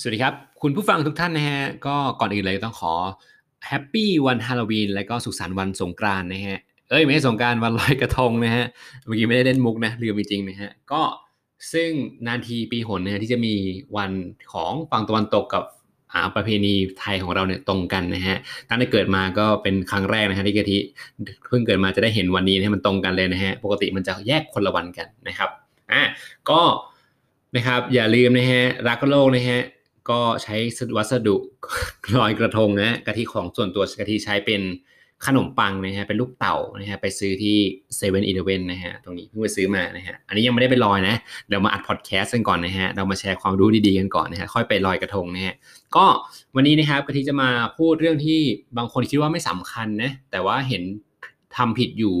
สวัสดีครับ คุณผู้ฟังทุกท่านนะฮะ ก็ก่อนอื่นเลยต้องขอแฮปปี้วันฮาโลวีนและก็สุขสันต์วันสงกรานต์นะฮะ เอ้ย ไม่ใช่สงกรานวันลอยกระทงนะฮะ เมื่อกี้ไม่ได้เล่นมุกนะลืมจริงนะฮะ ก็ซึ่งนานทีปีหนนะฮะที่จะมีวันของฝั่งตะวันตกกับอาประเพณีไทยของเราเนี่ยตรงกันนะฮะตั้งแต่เกิดมาก็เป็นครั้งแรกนะฮะที่กะทิเพิ่งเกิดมาจะได้เห็นวันนี้นะมันตรงกันเลยนะฮะ ปกติมันจะแยกคนละวันกันนะครับ อะ ก็นะครับอย่าลืมนะฮะรักโลกนะฮะ ก็ใช้วัสดุลอยกระทงนะกะทิของส่วนตัวกะทิใช้เป็นขนมปังนะฮะเป็นลูกเต่านะฮะไปซื้อที่เซเว่นอีเลเว่นนะฮะตรงนี้เพิ่งไปซื้อมานะฮะอันนี้ยังไม่ได้ไปลอยนะเดี๋ยวมาอัดพอดแคสต์กันก่อนนะฮะเรามาแชร์ความรู้ดีๆกันก่อนนะฮะค่อยไปลอยกระทงนะฮะก็วันนี้นะครับกะทิจะมาพูดเรื่องที่บางคนคิดว่าไม่สำคัญนะแต่ว่าเห็นทำผิดอยู่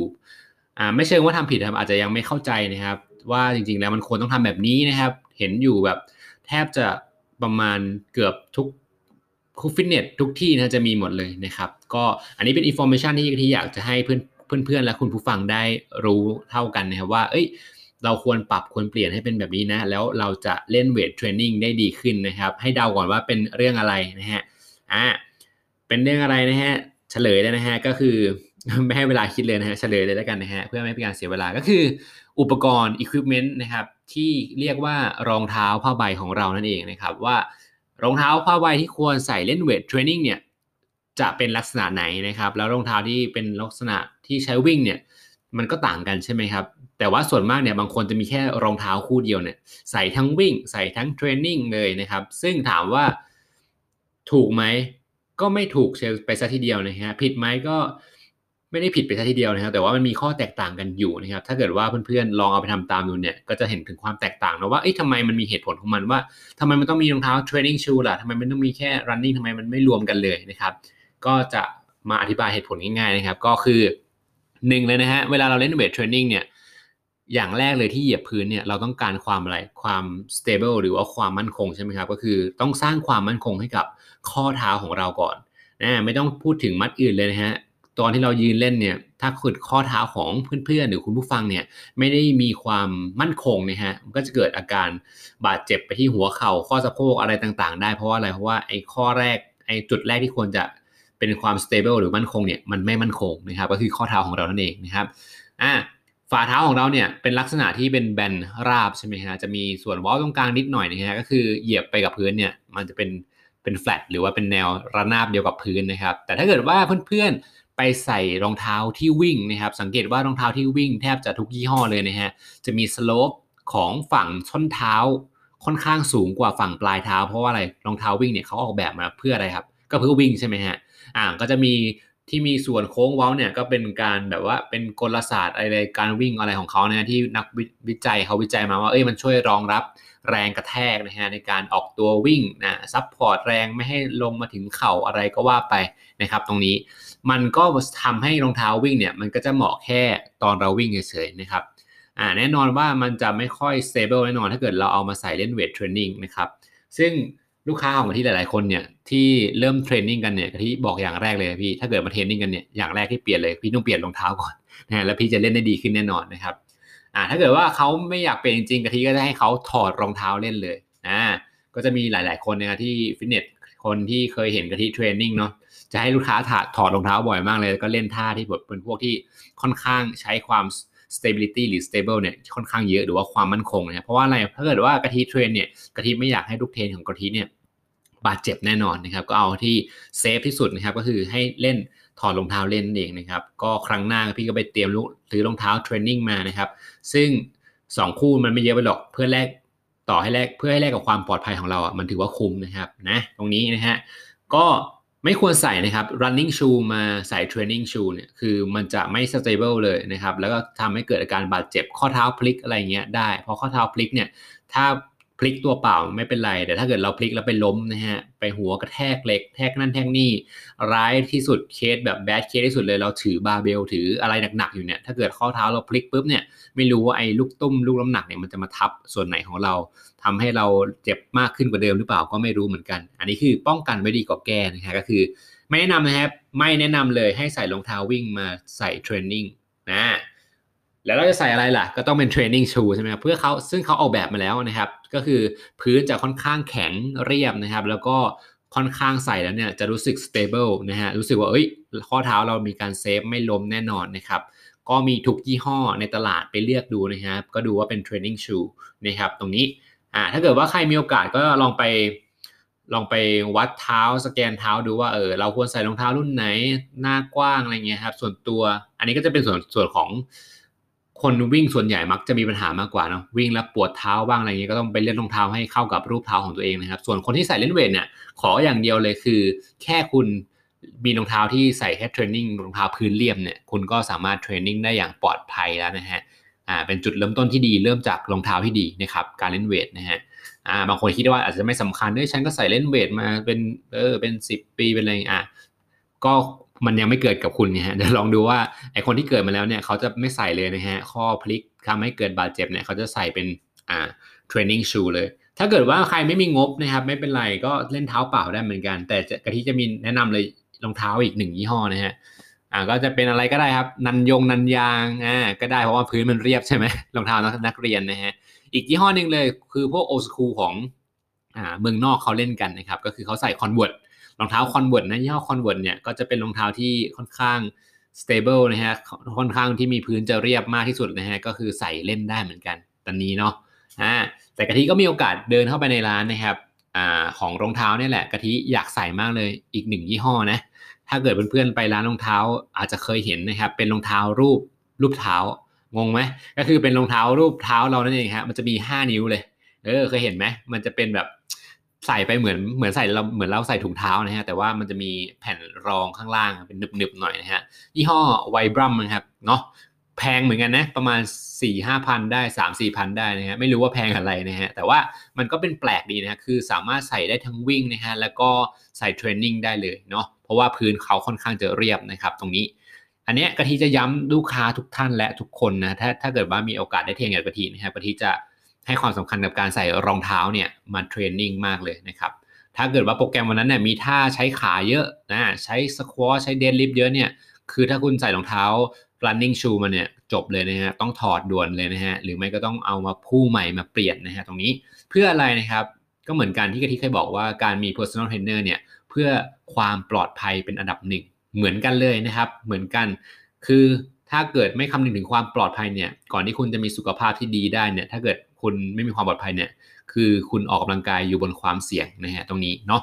อ่าไม่เชิงว่าทำผิดครับอาจจะยังไม่เข้าใจนะครับ ว่าจริงๆแล้วมันควรต้องทำแบบนี้นะครับ เห็นอยู่แบบแทบจะ ประมาณเกือบทุกคุกฟิตเนสทุกที่นะจะมีหมดเลยนะครับ ก็อันนี้เป็น information ที่ที่อยากจะให้เพื่อนเพื่อนๆและคุณผู้ฟังได้รู้เท่ากันนะครับว่า เอ้ย เราควรปรับควรเปลี่ยนให้เป็นแบบนี้นะ แล้วเราจะเล่น weight training ได้ดีขึ้นนะครับ ให้เดาก่อนว่าเป็นเรื่องอะไรนะฮะอ่าเป็นเรื่องอะไรนะฮะเฉลยเลยนะฮะก็คือไม่ให้เวลาคิดเลยนะฮะเฉลยเลยแล้วกันนะฮะเพื่อไม่ให้เป็นการเสียเวลาก็คือ อุปกรณ์อุปกรณ์นะครับที่เรียกว่ารองเท้าผ้าใบของเรานั่นเองนะครับว่ารองเท้าผ้าใบที่ควรใส่เล่นเวทเทรนนิ่งเนี่ยจะเป็นลักษณะไหนนะครับ แล้วรองเท้าที่เป็นลักษณะที่ใช้วิ่งเนี่ยมันก็ต่างกันใช่ไหมครับ แต่ว่าส่วนมากเนี่ยบางคนจะมีแค่รองเท้าคู่เดียวเนี่ยใส่ทั้งวิ่ง ใส่ทั้งเทรนนิ่งเลยนะครับ ซึ่งถามว่าถูกไหมก็ไม่ถูกเชลไปซะทีเดียวนะฮะผิดไหมก็ ไม่ได้ผิดไปซะทีเดียวนะครับ แต่ว่ามันมีข้อแตกต่างกันอยู่นะครับ ถ้าเกิดว่าเพื่อนๆลองเอาไปทำตามดูเนี่ยก็จะเห็นถึงความแตกต่างนะว่าเอ๊ะทำไมมันมีเหตุผลของมันว่าทำไมมันต้องมีรองเท้าเทรนนิ่งชูล่ะทำไมมันต้องมีแค่ running ทำไมมันไม่รวมกันเลยนะครับ ก็จะมาอธิบายเหตุผลง่ายๆนะครับ ก็คือหนึ่งเลยนะฮะเวลาเราเล่นเวทเทรนนิ่งเนี่ยอย่างแรกเลยที่เหยียบพื้นเนี่ยเราต้องการความอะไรความ stable หรือว่าความมั่นคงใช่ไหมครับก็คือต้องสร้างความมั่นคงให้กับข้อเท้าของเราก่อนนะไม่ต้องพูดถึงมัดอื่นเลยนะฮะ ตอนที่เรายืนเล่นเนี่ย ถ้าขุดข้อเท้าของเพื่อนๆ หรือคุณผู้ฟังเนี่ย ไม่ได้มีความมั่นคงนะฮะ มันก็จะเกิดอาการบาดเจ็บไปที่หัวเข่า ข้อสะโพกอะไรต่างๆ ได้ เพราะว่าอะไร เพราะว่าไอ้ข้อแรก ไอ้จุดแรกที่ควรจะเป็นความ stable หรือมั่นคงเนี่ย มันไม่มั่นคงนะครับ ก็คือข้อเท้าของเรานั่นเองนะครับ อ่าฝ่าเท้าของเราเนี่ยเป็นลักษณะที่เป็นแบนราบใช่ไหมฮะ จะมีส่วนเว้าตรงกลางนิดหน่อยนะฮะ ก็คือเหยียบไปกับพื้นเนี่ย มันจะเป็นเป็นแฟลตหรือว่าเป็นแนวระนาบเดียวกับพื้นนะครับ แต่ถ้าเกิดว่าเพื่อนๆ ไปใส่รองเท้าที่วิ่งนะครับ สังเกตว่ารองเท้าที่วิ่งแทบจะทุกยี่ห้อเลยนะฮะ จะมี slope ของฝั่งส้นเท้าค่อนข้างสูงกว่าฝั่งปลายเท้า เพราะว่าอะไรรองเท้าวิ่งเนี่ยเขาออกแบบมาเพื่ออะไรครับ ก็เพื่อวิ่งใช่ไหมฮะอ่าก็จะมี ที่มีส่วนโค้งเว้าเนี่ยก็เป็นการแบบว่าเป็นกลศาสตร์อะไรการวิ่งอะไรของเขาเนี่ยที่นักวิจัยเขาวิจัยมาว่าเอ้ยมันช่วยรองรับแรงกระแทกนะฮะในการออกตัววิ่งนะ support แรงไม่ให้ลงมาถึงเข่าอะไรก็ว่าไปนะครับ ตรงนี้มันก็ทำให้รองเท้าวิ่งเนี่ยมันก็จะเหมาะแค่ตอนเราวิ่งเฉยๆนะครับอ่าแน่นอนว่ามันจะไม่ค่อย stable แน่นอนถ้าเกิดเราเอามาใส่เล่น weight training นะครับซึ่ง ลูกค้าของที่หลาย ๆ คนเนี่ยที่เริ่ม training กันเนี่ยที่บอกอย่างแรกเลยพี่ถ้าเกิดมา training กันเนี่ยอย่างแรกที่เปลี่ยนเลยพี่ต้องเปลี่ยนรองเท้าก่อนนะแล้วพี่จะเล่นได้ดีขึ้นแน่นอนนะครับอ่าถ้าเกิดว่าเขาไม่อยากเปลี่ยนจริงๆกะทิก็จะให้เขาถอดรองเท้าเล่นเลยอ่าก็จะมีหลาย ๆ คนนะครับที่ฟิตเนสคนที่เคยเห็นกะทิ training เนาะจะให้ลูกค้าถถอดรองเท้าบ่อยมากเลย ก็เล่นท่าที่แบบเป็นพวกที่ค่อนข้างใช้ความ stability หรือ stable เนี่ยค่อนข้างเยอะหรือว่าความมั่นคงนะเพราะว่าอะไรถ้าเกิดว่ากะทิ train เนี่ยกะทิไม่อยากให้ลูกเทรนของกะทิเนี่ย บาดเจ็บแน่นอนนะครับ ก็เอาที่เซฟที่สุดนะครับ ก็คือให้เล่นถอดรองเท้าเล่นเองนะครับ ก็ครั้งหน้าพี่ก็ไปเตรียมลูกซื้อรองเท้าเทรนนิ่งมานะครับ ซึ่ง 2 คู่มันไม่เยอะไปหรอกเพื่อแลกต่อให้แลกเพื่อให้แลกกับความปลอดภัยของเราอะมันถือว่าคุ้มนะครับนะตรงนี้นะฮะก็ไม่ควรใส่นะครับ running shoe มาใส่ training shoe เนี่ยคือมันจะไม่ stable เลยนะครับ แล้วก็ทำให้เกิดอาการบาดเจ็บข้อเท้าพลิกอะไรเงี้ยได้ เพราะข้อเท้าพลิกเนี่ยถ้า พลิกตัวเปล่าไม่เป็นไร แต่ถ้าเกิดเราพลิกแล้วไปล้มนะฮะไปหัวกระแทกเหล็กแทกนั่นแทกนี่ร้ายที่สุดเคสแบบ bad case ที่สุดเลยเราถือบาเบลถืออะไรหนักๆอยู่เนี่ยถ้าเกิดข้อเท้าเราพลิกปุ๊บเนี่ยไม่รู้ว่าไอ้ลูกตุ้มลูกน้ำหนักเนี่ยมันจะมาทับส่วนไหนของเราทำให้เราเจ็บมากขึ้นกว่าเดิมหรือเปล่าก็ไม่รู้เหมือนกัน อันนี้คือป้องกันไว้ดีกว่าแก้นะฮะก็คือ ไม่แนะนำนะครับไม่แนะนำเลยให้ใส่รองเท้าวิ่งมาใส่ trainingนะ แล้วเราจะใส่อะไรล่ะ ก็ต้องเป็น training shoe ใช่ไหมครับเพื่อเขาซึ่งเขาออกแบบมาแล้วนะครับ ก็คือพื้นจะค่อนข้างแข็งเรียบนะครับ แล้วก็ค่อนข้างใส่แล้วเนี่ยจะรู้สึก stable นะฮะรู้สึกว่าเอ้ยข้อเท้าเรามีการ safe ไม่ล้มแน่นอนนะครับก็มีทุกยี่ห้อในตลาดไปเลือกดูนะครับ ก็ดูว่าเป็น training shoe นะครับตรงนี้อ่าถ้าเกิดว่าใครมีโอกาสก็ลองไปลองไปวัดเท้าสแกนเท้าดูว่าเออเราควรใส่รองเท้ารุ่นไหนหน้ากว้างอะไรเงี้ยครับส่วนตัวอันนี้ก็จะเป็นส่วนส่วนของ คนวิ่งส่วนใหญ่มักจะมีปัญหามากกว่าเนาะวิ่งแล้วปวดเท้าบ้างอะไรเงี้ยก็ต้องไปเลือกรองเท้าให้เข้ากับรูปเท้าของตัวเองนะครับ ส่วนคนที่ใส่เล่นเวทเนี่ยขออย่างเดียวเลยคือ แค่คุณมีรองเท้าที่ใส่แค่เทรนนิ่งรองเท้าพื้นเรียบเนี่ยคุณก็สามารถเทรนนิ่งได้อย่างปลอดภัยแล้วนะฮะอ่าเป็นจุดเริ่มต้นที่ดีเริ่มจากรองเท้าที่ดีนะครับการเล่นเวทนะฮะอ่าบางคนคิดว่าอาจจะไม่สำคัญเฮ้ยฉันก็ใส่เล่นเวทมาเป็นเออเป็นสิบปีเป็นอะไรอะก็ มันยังไม่เกิดกับคุณเนี่ยฮะเดี๋ยวลองดูว่าไอคนที่เกิดมาแล้วเนี่ยเขาจะไม่ใส่เลยนะฮะข้อพลิกทำให้เกิดบาดเจ็บเนี่ยเขาจะใส่เป็นอ่าเทรนนิ่งชูเลย ถ้าเกิดว่าใครไม่มีงบนะครับ ไม่เป็นไรก็เล่นเท้าเปล่าได้เหมือนกัน แต่กะทิจะมีแนะนำเลยรองเท้าอีกหนึ่งยี่ห้อนะฮะอ่าก็จะเป็นอะไรก็ได้ครับ นันยงนันยางอ่าก็ได้เพราะว่าพื้นมันเรียบใช่ไหมรองเท้านักเรียนนะฮะอีกยี่ห้อหนึ่งเลยคือพวก old school ของอ่าเมืองนอกเขาเล่นกันนะครับ ก็คือเขาใส่ Converse รองเท้า Converse นะยี่ห้อ Converse เนี่ยก็จะเป็นรองเท้าที่ค่อนข้าง stable นะฮะค่อนข้างที่มีพื้นจะเรียบมากที่สุดนะฮะก็คือใส่เล่นได้เหมือนกันตอนนี้เนาะอ่าแต่กะทิก็มีโอกาสเดินเข้าไปในร้านนะครับอ่าของรองเท้าเนี่ยแหละกะทิอยากใส่มากเลยอีกหนึ่งยี่ห้อนะถ้าเกิดเพื่อนๆไปร้านรองเท้าอาจจะเคยเห็นนะครับเป็นรองเท้ารูปรูปเท้างงไหมก็คือเป็นรองเท้ารูปเท้าเรานั่นเองครับมันจะมี 5 นิ้วเลยเออเคยเห็นไหมมันจะเป็นแบบ ใส่ไปเหมือนเหมือนใส่เราเหมือนเราใส่ถุงเท้านะฮะแต่ว่ามันจะมีแผ่นรองข้างล่างเป็นหนึบๆหน่อยนะฮะยี่ห้อไวบรัมนะครับเนาะแพงเหมือนกันนะประมาณ4ี่ห้าพันได้3 4มสี่พันได้นะฮะไม่รู้ว่าแพงอะไรนะฮะแต่ว่ามันก็เป็นแปลกดีนะฮะคือสามารถใส่ได้ทั้งวิ่งนะฮะแล้วก็ใส่เทรนนิ่งได้เลยเนาะเพราะว่าพื้นเขาค่อนข้างจะเรียบนะครับตรงนี้ อันนี้กะทิจะย้ำลูกค้าทุกท่านและทุกคนนะถ้าถ้าเกิดว่ามีโอกาสได้ train กับกะทินะครับกะทิจะ ให้ความสำคัญกับการใส่รองเท้าเนี่ยมา training มากเลยนะครับ ถ้าเกิดว่าโปรแกรมวันนั้นเนี่ยมีท่าใช้ขาเยอะนะใช้ squat ใช้ deadlift เยอะเนี่ยคือถ้าคุณใส่รองเท้า running shoe มาเนี่ยจบเลยนะฮะต้องถอดด่วนเลยนะฮะหรือไม่ก็ต้องเอามาคู่ใหม่มาเปลี่ยนนะฮะตรงนี้เพื่ออะไรนะครับก็เหมือนกันที่กะทิเคยบอกว่าการมี personal trainer เนี่ยเพื่อความปลอดภัยเป็นอันดับหนึ่งเหมือนกันเลยนะครับ เหมือนกัน คือถ้าเกิดไม่คำนึงถึงความปลอดภัยเนี่ยก่อนที่คุณจะมีสุขภาพที่ดีได้เนี่ยถ้าเกิด คุณไม่มีความปลอดภัยเนี่ย คือคุณออกกำลังกายอยู่บนความเสี่ยงนะฮะตรงนี้เนาะ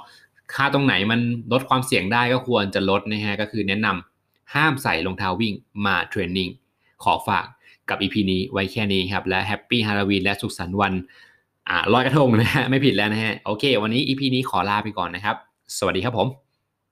ค่าตรงไหนมันลดความเสี่ยงได้ก็ควรจะลดนะฮะก็คือแนะนำห้ามใส่รองเท้าวิ่งมาเทรนนิ่งขอฝากกับ EP นี้ไว้แค่นี้ครับและแฮปปี้ฮาโลวีนและสุขสันต์วันอ่าลอยกระทงนะฮะไม่ผิดแล้วนะฮะโอเค วันนี้ EP นี้ขอลาไปก่อนนะครับ สวัสดีครับผม